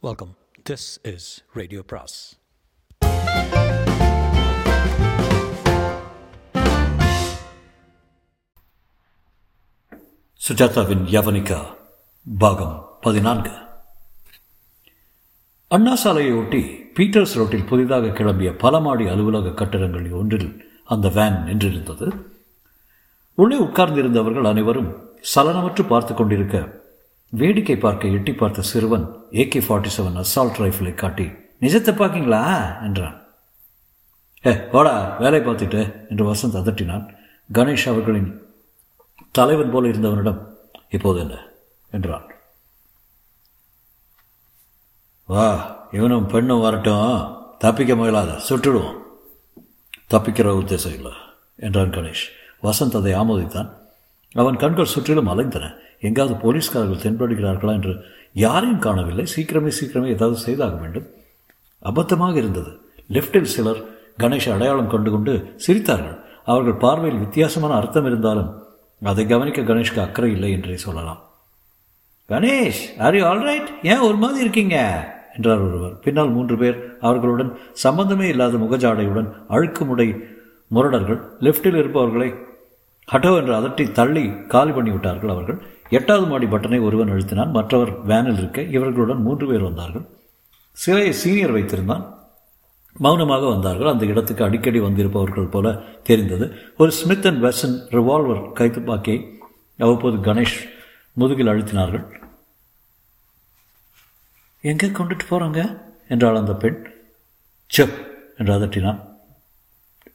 Welcome this is radio பிராஸ் சுஜாதாவின் யவனிகா பாகம் பதினான்கு. அண்ணா சாலையை ஒட்டி பீட்டர்ஸ் ரோட்டில் புதிதாக கிளம்பிய பல மாடி அலுவலக கட்டிடங்களில் ஒன்றில் அந்த வேன் நின்றிருந்தது. உள்ளே உட்கார்ந்திருந்தவர்கள் அனைவரும் சலனமற்று பார்த்து கொண்டிருக்க வேடிக்கை பார்க்க எட்டி பார்த்த சிறுவன் ஏகே ஃபார்ட்டி செவன் அசால்ட் ரைஃபிளை காட்டி நிஜத்தை பார்க்கீங்களா? என்றான். ஏ வாடா வேலை பார்த்துட்டு என்று வசந்த் அதட்டினான். கணேஷ் அவர்களின் தலைவன் போல இருந்தவனிடம் இப்போது என்ன? என்றான். வா இவனும் பெண்ணும் வரட்டும். தப்பிக்க முயலாத சுட்டுடுவோம். தப்பிக்கிற உத்தேசம் இல்லை என்றான் கணேஷ். வசந்த் அதை ஆமோதித்தான். அவன் கண்கள் சுற்றிலும் அலைந்தன. எங்காவது போலீஸ்காரர்கள் தென்படுகிறார்களா என்று யாரையும் காணவில்லை. சீக்கிரமே சீக்கிரமே ஏதாவது செய்தாக வேண்டும். அபத்தமாக இருந்தது. லெஃப்டில் சிலர் கணேஷ் அடையாளம் கொண்டு கொண்டு சிரித்தார்கள். அவர்கள் பார்வையில் வித்தியாசமான அர்த்தம் இருந்தாலும் அதை கவனிக்க கணேஷ்க்கு அக்கறை இல்லை என்றே சொல்லலாம். கணேஷ் ஆர் யூ ஆல்ரைட் ஏன் ஒரு மாதிரி இருக்கீங்க? என்றார் ஒருவர். பின்னால் மூன்று பேர் அவர்களுடன் சம்பந்தமே இல்லாத முகஜாடையுடன் அழுக்குமுடை முரடர்கள் லெஃப்டில் இருப்பவர்களை ஹட்டோ என்று அதட்டி தள்ளி காலி பண்ணிவிட்டார்கள் அவர்கள். எட்டாவது மாடி பட்டனை ஒருவன் அழுத்தினான். மற்றவர் வேனில் இருக்க இவர்களுடன் மூன்று பேர் வந்தார்கள். சிலையை சீனியர் வைத்திருந்தான். மௌனமாக வந்தார்கள். அந்த இடத்துக்கு அடிக்கடி வந்திருப்பவர்கள் போல தெரிந்தது. ஒரு ஸ்மித் அண்ட் வெசன் ரிவால்வர் கைத்துப்பாக்கியை அவ்வப்போது கணேஷ் முதுகில் அழுத்தினார்கள். எங்கே கொண்டுட்டு போகிறாங்க என்றாள் அந்த பெண். செப் என்று அதட்டினான்.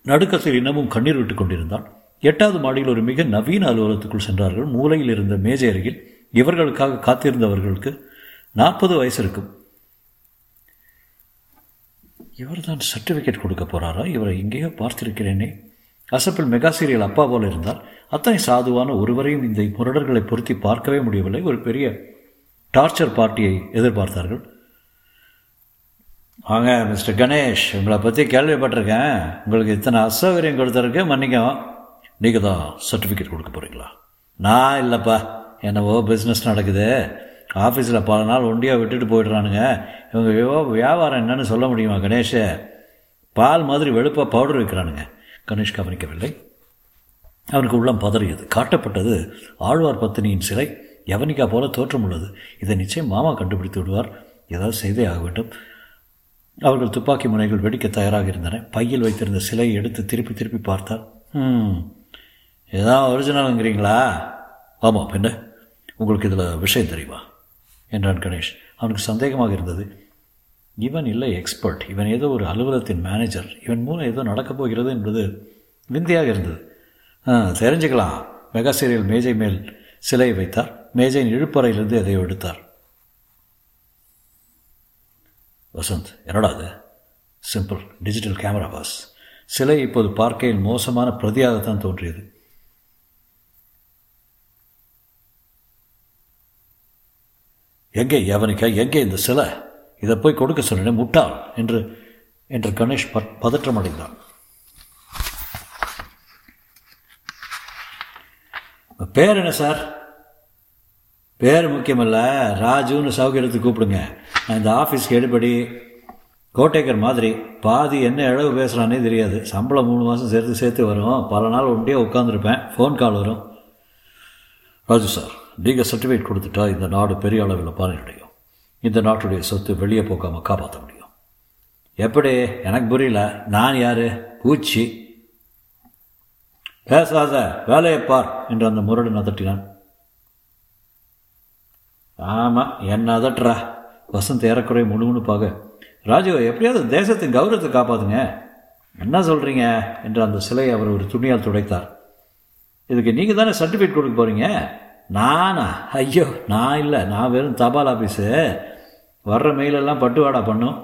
நடுக்கத்தில் இன்னமும் கண்ணீர் விட்டு கொண்டிருந்தான். எட்டாவது மாடியில் ஒரு மிக நவீன அலுவலகத்துக்குள் சென்றார்கள். மூலையில் இருந்த மேஜை அருகில் இவர்களுக்காக காத்திருந்தவர்களுக்கு நாற்பது வயசு இருக்கும். இவர் தான் சர்டிஃபிகேட் கொடுக்க போகிறாரா இவரை எங்கேயோ பார்த்திருக்கிறேனே. அசப்பில் மெகா சீரியல் அப்பா போல இருந்தார். அத்தனை சாதுவான ஒருவரையும் இந்த முரடர்களை பொருத்தி பார்க்கவே முடியவில்லை. ஒரு பெரிய டார்ச்சர் பார்ட்டியை எதிர்பார்த்தார்கள். வாங்க மிஸ்டர் கணேஷ் உங்களை பற்றி கேள்விப்பட்டிருக்கேன். உங்களுக்கு இத்தனை அசௌகரியம் கொடுத்துருக்கு மன்னிக்கும் நீங்கள் தான் சர்டிஃபிகேட் கொடுக்க போகிறீங்களா நான் இல்லைப்பா. என்னவோ பிஸ்னஸ் நடக்குது. ஆஃபீஸில் பல நாள் ஒண்டியாக விட்டுட்டு போயிடுறானுங்க. இவங்க வியாபாரம் என்னன்னு சொல்ல முடியுமா கணேஷ்? பால் மாதிரி வெளுப்பாக பவுடர் வைக்கிறானுங்க. கணேஷ் கவனிக்கவில்லை. அவனுக்கு உள்ளம் பதறியது. காட்டப்பட்டது ஆழ்வார் பத்தினியின் சிலை. யவனிகா போல தோற்றம் உள்ளது. இதை நிச்சயம் மாமா கண்டுபிடித்து விடுவார். ஏதாவது செய்தே ஆக வேண்டும். அவர்கள் துப்பாக்கி முனைகள் வெடிக்க தயாராக இருந்தன. பையில் வைத்திருந்த சிலையை எடுத்து திருப்பி திருப்பி பார்த்தார். இதுதான் ஒரிஜினலுங்கிறீங்களா ஆமாம் பின்ன உங்களுக்கு இதில் விஷயம் தெரியுமா? என்றான் கணேஷ். அவனுக்கு சந்தேகமாக இருந்தது. இவன் இல்லை எக்ஸ்பர்ட் இவன் ஏதோ ஒரு அலுவலகத்தின் மேனேஜர் இவன் மூலம் ஏதோ நடக்கப் போகிறது என்பது விந்தையாக இருந்தது. தெரிஞ்சுக்கலாம். மெகா சீரியல் மேஜை மேல் சிலையை வைத்தார். மேஜையின் இழுப்பறையிலிருந்து எதையோ எடுத்தார். வசந்த் என்னடா அது சிம்பிள் டிஜிட்டல் கேமரா பாஸ் சிலை இப்போது பார்க்கையில் மோசமான பிரதியாகத்தான் தோன்றியது. எங்கே யவனிக்கா எங்கே இந்த சிலை? இதை போய் கொடுக்க சொன்னேன் முட்டாள்! என்று என்று கணேஷ் ப பதற்றமடைந்தான். பேர் என்ன சார்? பேர் முக்கியமல்ல ராஜுன்னு சௌகரியத்தை கூப்பிடுங்க. நான் இந்த ஆஃபீஸ்க்கு எடுபடி கோட்டேக்கர் மாதிரி பாதி என்ன இழவு பேசுகிறானே தெரியாது. சம்பளம் மூணு மாதம் சேர்த்து சேர்த்து வரும். பல நாள் ஒன்றியே உட்காந்துருப்பேன் ஃபோன் கால் வரும். ராஜு சார். நீங்கள் சர்டிஃபிகேட் கொடுத்துட்டா இந்த நாடு பெரிய அளவில் பாலனடையும் இந்த நாட்டுடைய சொத்து வெளியே போக்காமல் காப்பாற்ற முடியும். எப்படி? எனக்கு புரியல. நான் யார்? பூச்சி. பேசாத. வேலையை பார் என்று அந்த முரடன் அதட்டினான் ஆமாம் என்ன அதட்டுறா வசந்த் ஏறக்குறைய முணுமுணுப்பாக ராஜு எப்படியாவது தேசத்தின் கௌரவத்தை காப்பாதுங்க என்ன சொல்கிறீங்க என்று அந்த சிலையை அவர் ஒரு துணியால் துடைத்தார். இதுக்கு நீங்கள் தானே சர்டிஃபிகேட் கொடுக்க போகிறீங்க நானா? ஐயோ நான் இல்லை. நான் வெறும் தபால் ஆஃபீஸு வர்ற மெயிலெல்லாம் பட்டுவாடா பண்ணும்.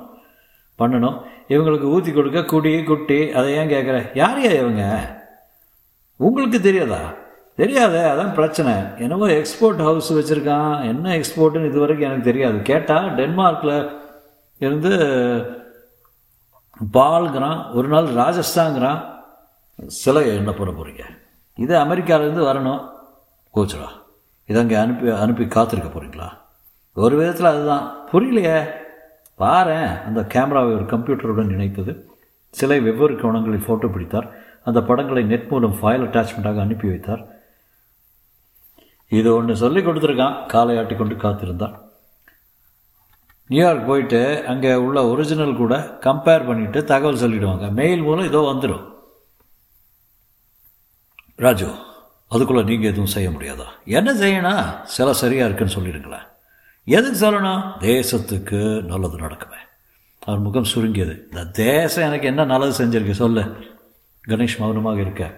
பண்ணணும். இவங்களுக்கு ஊற்றி கொடுக்க குடி குட்டி அதை ஏன் கேட்குற யாரையா இவங்க? உங்களுக்கு தெரியாதா? தெரியாதே? அதான் பிரச்சனை. என்னவோ எக்ஸ்போர்ட் ஹவுஸ் வச்சுருக்கான். என்ன எக்ஸ்போர்ட்டுன்னு இது வரைக்கும் எனக்கு தெரியாது. கேட்டால் டென்மார்க்கில் இருந்து பால்கிறான் ஒரு நாள் ராஜஸ்தான்கிறான் சிலை என்ன பண்ண போகிறீங்க இது அமெரிக்காவிலேருந்து வரணும். கோச்சரா இதை அங்கே அனுப்பி அனுப்பி காத்திருக்க போகிறீங்களா ஒரு விதத்தில் அதுதான். புரியலையே. பாரேன். அந்த கேமராவை ஒரு கம்ப்யூட்டருடன் இணைத்தது. சிலை வெவ்வேறு கோணங்களில் ஃபோட்டோ பிடித்தார். அந்த படங்களை நெட் மூலம் ஃபைல் அட்டாச்மெண்ட்டாக அனுப்பி வைத்தார். இது ஒன்று சொல்லி கொடுத்துருக்கான். காலை ஆட்டி கொண்டு காத்திருந்தான் நியூயார்க் போயிட்டு அங்கே உள்ள ஒரிஜினல் கூட கம்பேர் பண்ணிவிட்டு தகவல் சொல்லிவிடுவாங்க மெயில் மூலம் இதோ வந்துடும் ராஜு அதுக்குள்ளே நீங்கள் எதுவும் செய்ய முடியாதா? என்ன செய்யணும் சில சரியாக இருக்குன்னு சொல்லிடுங்களேன். எதுக்கு சொல்லணும் தேசத்துக்கு நல்லது நடக்குமே. அவர் முகம் சுருங்கியது. இந்த தேசம் எனக்கு என்ன நல்லது செஞ்சிருக்கு சொல்லு. கணேஷ் மௌனமாக இருக்க.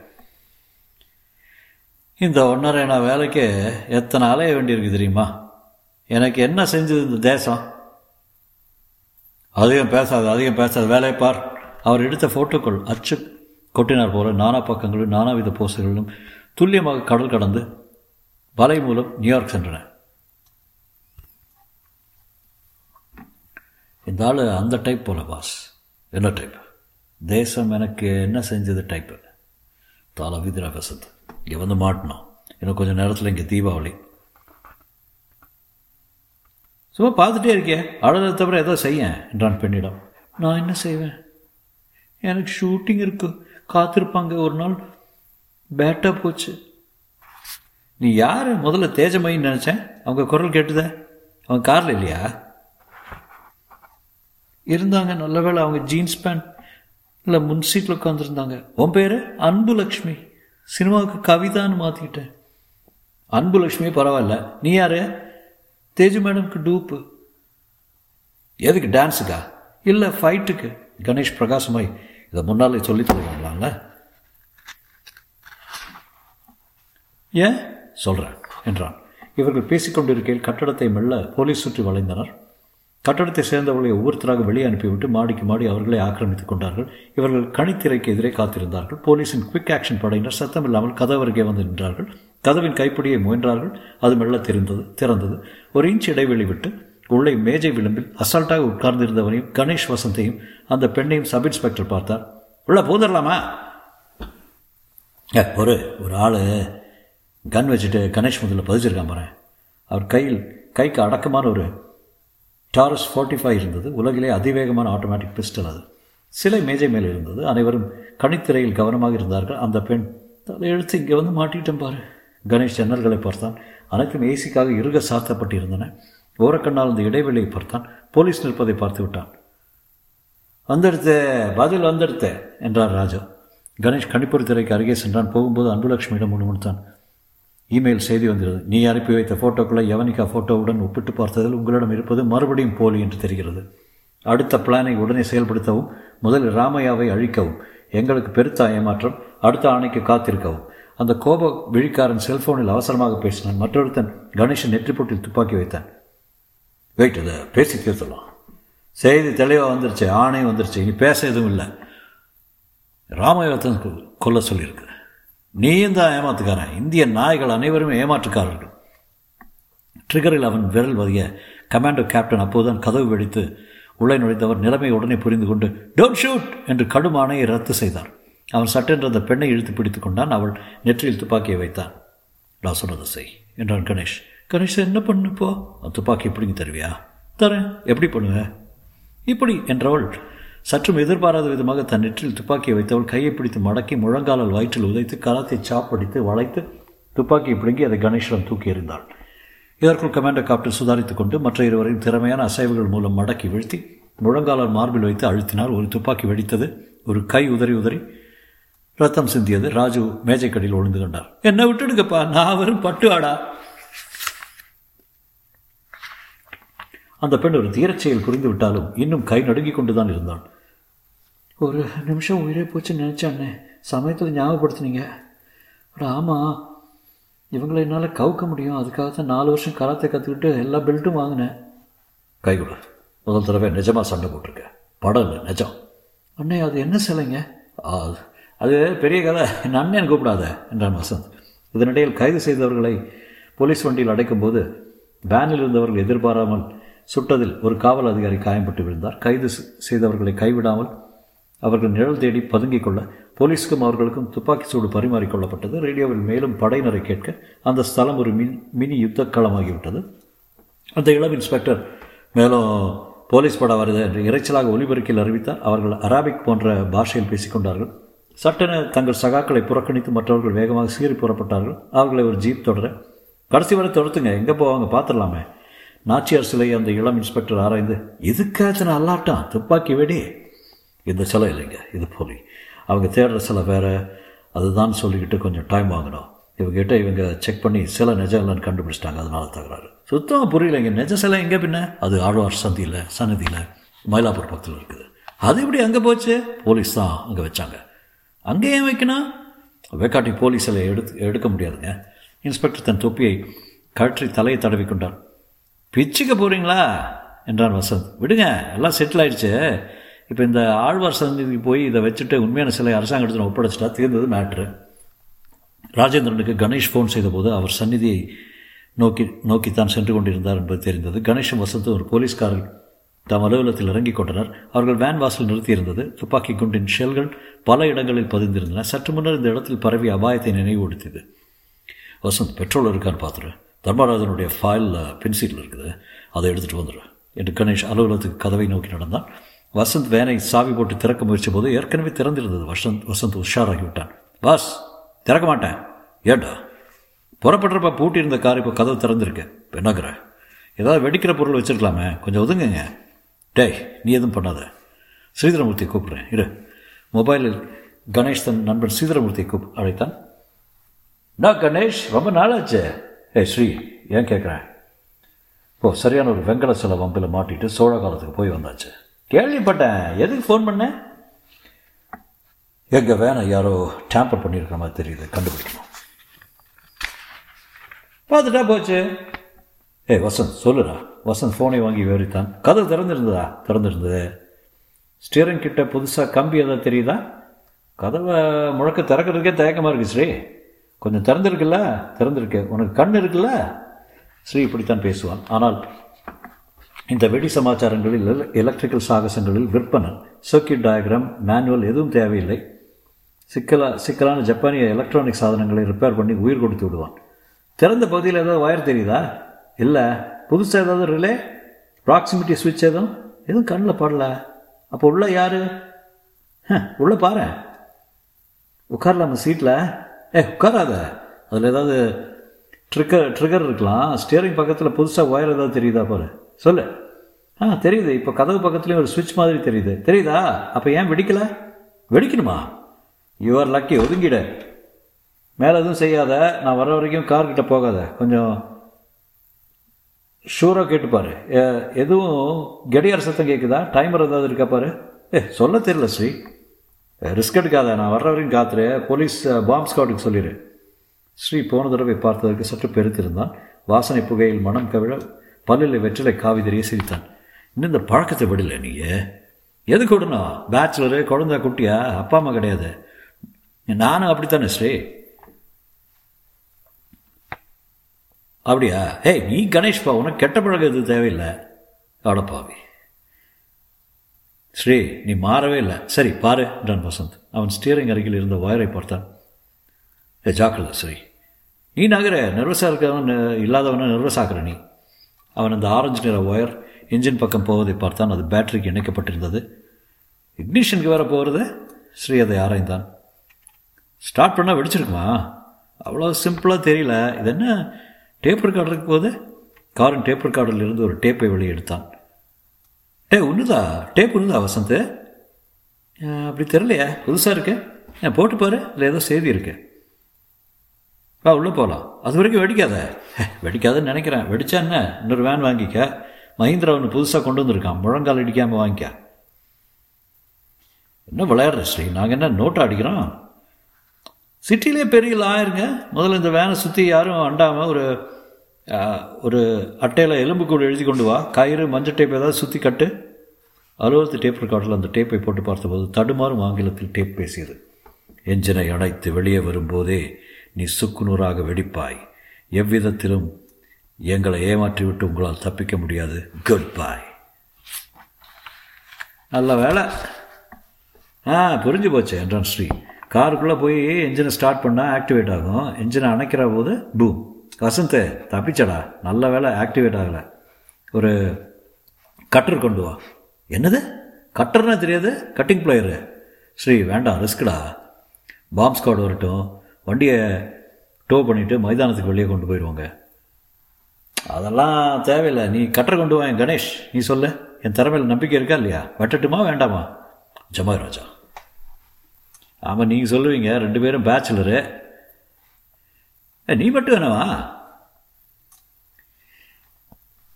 இந்த ஒன்றரை நான் வேலைக்கு எத்தனை அலைய வேண்டியிருக்கு தெரியுமா? எனக்கு என்ன செஞ்சது இந்த தேசம்? அதிகம் பேசாது அதிகம் பேசாது. வேலையை பார். அவர் எடுத்த ஃபோட்டோக்கள் அச்சு கொட்டினார் போல. நானா பக்கங்களும் நானாவித போஸ்டர்களும் துல்லியமாக கடல் கடந்து வலை மூலம் நியூயார்க் சென்றன. இந்த ஆள் அந்த டைப் போல பாஸ் என்ன டைப் தேசம் எனக்கு என்ன செஞ்சது டைப்பு தாள விதிரா வசத் இங்கே வந்து மாட்டினோம் இன்னும் கொஞ்சம் நேரத்தில் இங்கே தீபாவளி. சும்மா பார்த்துட்டே இருக்கே அழகை தவிர ஏதோ செய்ய என்றான் பெண்ணிடம். நான் என்ன செய்வேன்? எனக்கு ஷூட்டிங் இருக்கு. காத்திருப்பாங்க ஒரு நாள். பேட்டாக போச்சு. நீ யார்? முதல்ல தேஜமயின்னு நினச்சேன். அவங்க குரல் கேட்டுத. அவன் காரில் இல்லையா? இருந்தாங்க. நல்ல வேளை அவங்க ஜீன்ஸ் பேண்ட் இல்லை முன் சீட்டில் உட்காந்துருந்தாங்க உன் பேர்? அன்பு லக்ஷ்மி சினிமாவுக்கு கவிதான்னு மாற்றிக்கிட்டேன் அன்பு லக்ஷ்மி பரவாயில்ல. நீ யார்? தேஜு மேடம்க்கு டூப்பு. எதுக்கு டான்ஸுக்கா? இல்லை ஃபைட்டுக்கு கணேஷ் பிரகாசமாய். இதை முன்னாலே சொல்லி தருவாங்களாங்கள ஏன்? சொல்கிறேன் என்றான். இவர்கள் பேசிக்கொண்டிருக்கையில் கட்டடத்தை மெல்ல போலீஸ் சுற்றி வளைந்தனர். கட்டடத்தை சேர்ந்தவர்களை ஒவ்வொருத்தராக வெளியே அனுப்பிவிட்டு மாடிக்கு மாடி அவர்களை ஆக்கிரமித்துக் கொண்டார்கள். இவர்கள் கணித்திரைக்கு எதிரே காத்திருந்தார்கள். போலீஸின் குவிக் ஆக்ஷன் படையினர் சத்தமில்லாமல் கதவருகே வந்து நின்றார்கள். கதவின் கைப்பிடியை முயன்றார்கள். அது மெல்ல தெரிந்தது திறந்தது. ஒரு இன்ச் இடைவெளி விட்டு உள்ளே மேஜை விளிம்பில் அசால்ட்டாக உட்கார்ந்திருந்தவனையும் கணேஷ் வசந்தையும் அந்த பெண்ணையும் சப் இன்ஸ்பெக்டர் பார்த்தார். உள்ள போதரலாமா? ஒரு ஒரு ஆள். கன் வச்சுட்டு கணேஷ் முதல்ல பதிச்சிருக்கான் பாரு. அவர் கையில் கைக்கு அடக்கமான ஒரு டாரஸ் ஃபார்ட்டி ஃபைவ் இருந்தது. உலகிலே அதிவேகமான ஆட்டோமேட்டிக் பிஸ்டல் அது. சிலை மேஜை மேல் இருந்தது. அனைவரும் கணித்திரையில் கவனமாக இருந்தார்கள். அந்த பெண் தலை எழுத்து இங்கே வந்து மாட்டிட்டேன் பாரு. கணேஷ் ஜன்னல்களை பார்த்தான். அனைத்தும் ஏசிக்காக இறுக சாத்தப்பட்டிருந்தன. ஓரக்கண்ணால் அந்த இடைவெளியை பார்த்தான். போலீஸ் நிற்பதை பார்த்து விட்டான். வந்தெடுத்த பதில் வந்தெடுத்த என்றார் ராஜா. கணேஷ் கணிப்பொறி திரைக்கு அருகே சென்றான். போகும்போது அன்புலட்சுமியிடம் முணுமுணுத்தான். இமெயில் செய்தி வந்தது. நீ அனுப்பி வைத்த ஃபோட்டோக்களை யவனிகா ஃபோட்டோவுடன் ஒப்பிட்டு பார்த்ததில் உங்களிடம் இருப்பது மறுபடியும் போலி என்று தெரிகிறது. அடுத்த பிளானை உடனே செயல்படுத்தவும் முதலில் ராமையாவை அழிக்கவும் எங்களுக்கு பெருத்த ஏமாற்றம் அடுத்த ஆணைக்கு காத்திருக்கவும். அந்த கோப விழிக்காரன் செல்போனில் அவசரமாக பேசினான். மற்றொருத்தன் கணேஷன் நெற்றிப்பொட்டில் துப்பாக்கி வைத்தான். வெயிட் இதை பேசி தீர்த்தலாம் செய்தி தெளிவாக வந்துருச்சு ஆணை வந்துருச்சு இனி பேச எதுவும் இல்லை. ராமாயணத்தை கொல்ல சொல்லியிருக்கு. நீயும் தான் ஏமாத்துக்காரன். இந்திய நாய்கள் அனைவரும் ஏமாற்றுக்காரர்கள். ட்ரிகரில் அவன் விரல் வதிய கமாண்டோ கேப்டன் அப்போதுதான் கதவு வெடித்து உள்ளே நுழைந்தவர் நிலைமை உடனே புரிந்து கொண்டு டோன்ட் ஷூட் என்று கடும் ஆணையை ரத்து செய்தார். அவன் சட்டென்று அந்த பெண்ணை இழுத்து பிடித்து கொண்டான். அவள் நெற்றியில் துப்பாக்கியை வைத்தான். நான் சொன்னதை செய் என்றான் கணேஷ். கணேஷ் என்ன பண்ணுப்போ துப்பாக்கி எப்படிங்க தருவியா? தரேன். எப்படி பண்ணுவேன் இப்படி என்றவள் சற்றும் எதிர்பாராத விதமாக தன் நெற்றில் துப்பாக்கியை வைத்தவள் கையை பிடித்து மடக்கி முழங்காலால் வயிற்றில் உதைத்து கலத்தை சாப்படித்து வளைத்து துப்பாக்கியை பிடுங்கி அதை கணேஷிடம் தூக்கி எறிந்தாள். இதற்குள் கமாண்டர் காப்டன் சுதாரித்துக் கொண்டு மற்ற இருவரையும் திறமையான அசைவுகள் மூலம் மடக்கி வீழ்த்தி முழங்காலால் மார்பில் வைத்து அழுத்தினார் ஒரு துப்பாக்கி வெடித்தது ஒரு கை உதறி உதறி ரத்தம் சிந்தியது. ராஜு மேஜைக்கடியில் ஒழுந்து கொண்டார். என்ன விட்டுடுங்கப்பா நான் வரும் பட்டு ஆடா அந்த பெண் ஒரு தீரச்செயல் புரிந்து விட்டாலும் இன்னும் கை நடுங்கிக் கொண்டுதான் இருந்தாள். ஒரு நிமிஷம் உயிரே போச்சுன்னு நினச்சானே சமயத்தில் ஞாபகப்படுத்துனீங்க. ஒரு ஆமாம் இவங்களை என்னால் கவுக்க முடியும். அதுக்காக தான் நாலு வருஷம் கராத்தை கற்றுக்கிட்டு எல்லா பெல்ட்டும் வாங்கினேன். கை கொடு. முதல் தடவை நிஜமாக சண்டை போட்டிருக்கேன் படம் இல்லை நிஜம். அண்ணே அது என்ன சிலைங்க? அது அது பெரிய கதை. என் அண்ணன் கூப்பிடாத என்றான் வசந்த். இதனிடையில் கைது செய்தவர்களை போலீஸ் வண்டியில் அடைக்கும்போது வேனில் இருந்தவர்கள் எதிர்பாராமல் சுட்டதில் ஒரு காவல் அதிகாரி காயம்பட்டு விழுந்தார். கைது செய்தவர்களை கைவிடாமல் அவர்கள் நிழல் தேடி பதுங்கிக் கொள்ள போலீஸுக்கும் அவர்களுக்கும் துப்பாக்கி சூடு பரிமாறிக்கொள்ளப்பட்டது. ரேடியோவில் மேலும் படையினரை கேட்க அந்த ஸ்தலம் ஒரு மின் மினி யுத்த களமாகிவிட்டது அந்த இளம் இன்ஸ்பெக்டர் மேலும் போலீஸ் படம் வருது என்று இறைச்சலாக ஒலிபெருக்கில் அறிவித்தார். அவர்கள் அராபிக் போன்ற பாஷையில் பேசிக்கொண்டார்கள் சட்டென தங்கள் சகாக்களை புறக்கணித்து மற்றவர்கள் வேகமாக சீறி புறப்பட்டார்கள். அவர்களை ஒரு ஜீப் தொடர கடைசி வரை தொடர்த்துங்க எங்கே போவாங்க? பார்த்துடலாமே நாச்சியார் சிலையை அந்த இளம் இன்ஸ்பெக்டர் ஆராய்ந்து இதுக்காச்சும் அல்லாட்டம் துப்பாக்கி வெடி. இந்த சிலை இல்லைங்க இது போலி. அவங்க தேடுற சிலை வேறு. அதுதான் சொல்லிக்கிட்டு கொஞ்சம் டைம் வாங்கணும். இவங்ககிட்ட இவங்க செக் பண்ணி சிலை நிஜம் இல்லைன்னு கண்டுபிடிச்சிட்டாங்க. அதனால தகராறு. சுத்தமாக புரியலைங்க. நிஜ சிலை எங்கே பின்ன? அது ஆழ்வார் சந்தியில் சன்னதியில் மயிலாப்பூர் பக்கத்தில் இருக்குது. அது எப்படி அங்கே போச்சு? போலீஸ் தான் அங்கே வச்சாங்க. அங்கே ஏன் வைக்கணும்? வேக்காட்டி போலீஸ் சிலையை எடுத்து எடுக்க முடியாதுங்க. இன்ஸ்பெக்டர் தன் தொப்பியை கழற்றி தலையை தடவி கொண்டார். பிச்சுக்க போகிறீங்களா என்றான் வசந்த். விடுங்க எல்லாம் செட்டில் ஆயிடுச்சு. இப்போ இந்த ஆழ்வார் சந்திக்கு போய் இதை வச்சுட்டு உண்மையான சிலை அரசாங்கத்தில் ஒப்படைச்சிட்டா தீர்ந்தது மேட்ரு ராஜேந்திரனுக்கு கணேஷ் ஃபோன் செய்தபோது அவர் சந்நிதியை நோக்கி நோக்கித்தான் சென்று கொண்டிருந்தார் என்பது தெரிந்தது. கணேஷும் வசந்தும் ஒரு போலீஸ்காரர் தம் அலுவலகத்தில் இறங்கிக் கொண்டனர். அவர்கள் வேன் வாசல் நிறுத்தியிருந்தது. துப்பாக்கி குண்டின் ஷெல்கள் பல இடங்களில் பதிந்திருந்தன. சற்று முன்னர் இந்த இடத்தில் பரவிய அபாயத்தை நினைவுபடுத்தியது. வசந்த் பெட்ரோல் இருக்கான்னு பார்த்துரு தர்மராஜனுடைய ஃபைலில் பென்சில் இருக்குது. அதை எடுத்துகிட்டு வந்துடு. என்று கணேஷ் அலுவலகத்துக்கு கதவை நோக்கி நடந்தான். வசந்த் வேனை சாவி போட்டு திறக்க முயற்சி போது ஏற்கனவே திறந்திருந்தது. வசந்த் வசந்த் உஷாராகி விட்டான். பாஸ் திறக்க மாட்டேன். ஏண்டா? புறப்படுறப்ப பூட்டியிருந்த கார் இப்போ கதவு திறந்துருக்கு. இப்போ என்னங்கிற? ஏதாவது வெடிக்கிற பொருள் வச்சுருக்கலாமே. கொஞ்சம் ஒதுங்குங்க. டேய் நீ எதுவும் பண்ணாத. ஸ்ரீதரமூர்த்தியை கூப்பிட்றேன். இரு. மொபைலில் கணேஷ் தன் நண்பன் ஸ்ரீதரமூர்த்தியை கூப் அழைத்தான். டா கணேஷ் ரொம்ப நாளாச்சு. ஏய் ஸ்ரீ ஏன் கேட்குறேன் ஓ சரியான ஒரு வெங்கட சில வம்பில் மாட்டிட்டு சோழ காலத்துக்கு போய் வந்தாச்சு. கேள்விப்பட்டேன். எதுக்கு ஃபோன் பண்ணேன் எங்கள் வேனை யாரோ டேம்பர் பண்ணியிருக்கிற மாதிரி தெரியுது. கண்டுபிடிக்கணும். பார்த்துட்டா போச்சு. ஏய் வசந்த் சொல்லுடா. வசந்த் ஃபோனை வாங்கி விவரித்தான். கதவு திறந்துருந்ததா? திறந்துருந்தது. ஸ்டீரிங் கிட்ட புதுசாக கம்பி எதாவது தெரியுதா? கதவை முழக்க திறக்கிறதுக்கே தயக்கமாக இருக்கு ஸ்ரீ. கொஞ்சம் திறந்திருக்குல்ல? திறந்திருக்கு. உனக்கு கண் இருக்குல்ல? ஸ்ரீ இப்படித்தான் பேசுவான். ஆனால் இந்த வெடி சமாச்சாரங்களில் எலக்ட்ரிக்கல் சாகசங்களில் விற்பனை சர்க்கியூட் டயக்ராம் மேனுவல் எதுவும் தேவையில்லை. சிக்கலா சிக்கலான ஜப்பானிய எலக்ட்ரானிக் சாதனங்களை ரிப்பேர் பண்ணி உயிர் கொடுத்து விடுவான். திறந்த பகுதியில் ஏதாவது ஒயர் தெரியுதா? இல்லை. புதுசாக ஏதாவது ரிலே ப்ராக்சிமிட்டி சுவிட்ச் எதுவும் எதுவும் கண்ணில் படல. அப்போ உள்ள யார்? உள்ளே பாரு. உட்காரலாமா சீட்டில் ஏ உட்காராத. அதில் ஏதாவது ட்ரிக்கர் ட்ரிகர் இருக்கலாம். ஸ்டியரிங் பக்கத்தில் புதுசாக ஒயர் ஏதாவது தெரியுதா பாரு. சொல்லு. ஆ தெரியுது. இப்போ கதவு பக்கத்துலேயும் ஒரு சுவிட்ச் மாதிரி தெரியுது. தெரியுதா? அப்போ ஏன் வெடிக்கலை? வெடிக்கணுமா? You are lucky ஒதுங்கிட. மேலே எதுவும் செய்யாத. நான் வர வரைக்கும் கார்கிட்ட போகாத. கொஞ்சம் ஷூராக கேட்டுப்பார் எதுவும் கெடியார் சத்தம் கேட்குதா டைமர் ஏதாவது இருக்கா பாரு? ஏ சொல்ல தெரியல ஸ்ரீ. ரிஸ்க் எடுக்காத நான் வர்ற வரைக்கும் காத்துரு. போலீஸ் பாம்ப் ஸ்காட்டுக்கு சொல்லிடு ஸ்ரீ போன தடவை பார்த்ததற்கு சற்று பெருத்திருந்தான். வாசனை புகையில் மனம் கவிழ பல்லில் வெற்றிலை காவி தெரிய சிரித்தான். இன்னும் இந்த பழக்கத்தை விடல நீங்கள் எதுக்கு விடணும்? பேச்சுலரு குழந்த குட்டியா? அப்பா அம்மா கிடையாது. நானும் அப்படித்தானே ஸ்ரீ? அப்படியா? ஏய் நீ கணேஷ்பா உனக்கு கெட்ட பழக்கம் எதுவும் தேவையில்லை? அடப்பாவி. ஸ்ரீ நீ மாறவே இல்லை. சரி பாரு என்றான் வசந்த். அவன் ஸ்டீரிங் அருகில் இருந்த வயரை பார்த்தான். ஏ ஜாக்கிரதை ஸ்ரீ. நீ நகர நர்வஸாக இருக்கிறவன் இல்லாதவன நர்வஸ் ஆகிற நீ. அவன் அந்த ஆரஞ்சு நிற ஒயர் இன்ஜின் பக்கம் போவதை பார்த்தான். அது பேட்டரிக்கு இணைக்கப்பட்டிருந்தது. இக்னிஷனுக்கு வேற போகிறது ஸ்ரீ அதை ஆராய்ந்தான். ஸ்டார்ட் பண்ணால் வெடிச்சிருக்குமா? அவ்வளோ சிம்பிளாக தெரியல. இது என்ன டேப் ரெக்கார்டர் போகுது? போது காரின் டேப் ரெக்கார்டில் இருந்து ஒரு டேப்பை வெளியே எடுத்தான். டே ஒன்றுதா டேப் ஒன்றுதா வசந்த்? அப்படி தெரியலையா. புதுசாக இருக்கு. ஏன் போட்டு பாரு. இல்லை ஏதோ செய்தி இருக்கு. வா உள்ளே போகலாம். அது வரைக்கும் வெடிக்காத. வெடிக்காதுன்னு நினைக்கிறேன். வெடிச்சா என்ன? இன்னொரு வேன் வாங்கிக்க. மஹிந்திரா ஒன்று புதுசாக கொண்டு வந்திருக்கான். முழங்கால் அடிக்காமல் வாங்கிக்க. என்ன விளையாடுற ஸ்ரீ? நாங்கள் என்ன நோட்டை அடிக்கிறோம்? சிட்டிலே பெரிய ஆயிருங்க முதல்ல இந்த வேனை சுற்றி யாரும் அண்டாமல் ஒரு ஒரு அட்டையில் எலும்புக்கூடு எழுதி கொண்டு வா. கயிறு மஞ்சள் டேப் ஏதாவது சுற்றி கட்டு. அலுவலகத்து டேப் ரெக்கார்டில் அந்த டேப்பை போட்டு பார்த்தபோது தடுமாறும் ஆங்கிலத்தில் டேப் பேசியது. என்ஜினை அணைத்து வெளியே வரும்போதே நீ சுக்குநூறாக வெடிப்பாய். எவ்விதத்திலும் எங்களை ஏமாற்றிவிட்டு உங்களால் தப்பிக்க முடியாது. குட் பாய் நல்ல வேலை. ஆ புரிஞ்சு போச்சு என்றான் ஸ்ரீ காருக்குள்ளே போய் என்ஜினை ஸ்டார்ட் பண்ணால் ஆக்டிவேட் ஆகும். என்ஜினை அணைக்கிற போது பூம் வசந்த் தப்பிச்சடா. நல்ல வேலை ஆக்டிவேட் ஆகலை. ஒரு கட்டர் கொண்டு வா. என்னது? கட்டர்னா தெரியாது? கட்டிங் பிளேயரு ஸ்ரீ வேண்டாம் ரிஸ்க்குடா பாம்ப் ஸ்குவாட் வரட்டும். வண்டியை டோ பண்ணிவிட்டு மைதானத்துக்கு வெளியே கொண்டு போயிடுவாங்க. அதெல்லாம் தேவையில்லை. நீ கட்டர் கொண்டு வா என் கணேஷ். நீ சொல்லு. என் திறமையில் நம்பிக்கை இருக்கா இல்லையா? வெட்டட்டுமா வேண்டாமா? ஜமாய் ராஜா. ஆமாம் நீங்கள் சொல்லுவீங்க. ரெண்டு பேரும் பேச்சுலரு நீ மட்டும் என்னவா?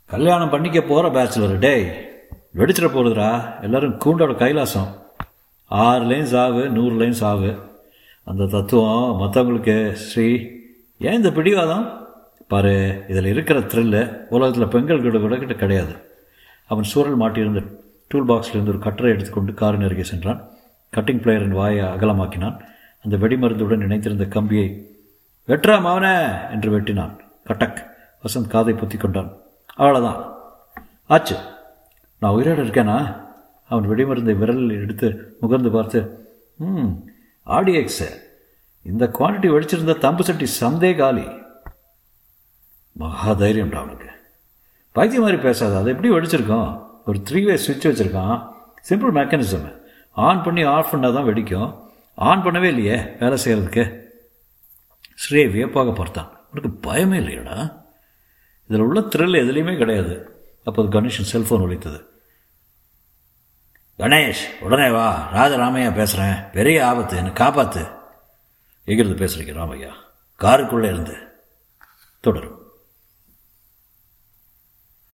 கல்யாணம் பண்ணிக்க போகிற பேச்சுலர் டேய் வெடிச்சிட போகிறதுடா எல்லோரும் கூண்டோட கைலாசம். ஆறுலேயும் சாவு நூறுலேயும் சாவு. அந்த தத்துவம் மற்றவங்களுக்கு ஸ்ரீ ஏன் இந்த பிடிவாதம்? பாரு இதில் இருக்கிற த்ரில்லு உலகத்தில் பெண்கள் கூட கூட கிட்ட கிடையாது. அவன் சூழல் மாட்டியிருந்த டூல் பாக்ஸ்லேருந்து ஒரு கட்டரை எடுத்துக்கொண்டு காரின் அருகே சென்றான். கட்டிங் பிளேயரின் வாயை அகலமாக்கினான். அந்த வெடிமருந்துடன் இணைத்திருந்த கம்பியை வெட்டுறா மாவன என்று வெட்டினான். கட்டக் வசந்த் காதை பொத்தி கொண்டான். அவ்வளோதான் ஆச்சு. நான் உயிரோடு இருக்கேனா? அவன் வெடிமருந்தை விரலில் எடுத்து முகர்ந்து பார்த்து ம் ஆடிஎக்ஸு இந்த குவான்டிட்டி வெடிச்சிருந்த தம்பு சட்டி சந்தே காலி. மகா தைரியம்டா அவனுக்கு. பைத்தியம் மாதிரி பேசாத அதை எப்படி வெடிச்சிருக்கோம்? ஒரு த்ரீ வே சுவிட்ச் வச்சுருக்கான். சிம்பிள் மெக்கானிசம் ஆன் பண்ணி ஆஃப் பண்ணால் தான் வெடிக்கும். ஆன் பண்ணவே இல்லையே வேலை செய்கிறதுக்கு ஸ்ரீ வியப்பாக பார்த்தான் உனக்கு பயமே இல்லையடா. இதில் உள்ள த்ரில் எதுலேயுமே கிடையாது. அப்போது கணேஷன் செல்ஃபோன் ஒழித்தது கணேஷ் உடனே வா. ராஜராமையா பேசுகிறேன் பெரிய ஆபத்து. என்னை காப்பாற்று எங்கிருந்து பேசுகிறீங்க ராமையா? காருக்குள்ளே இருந்து. தொடரும்.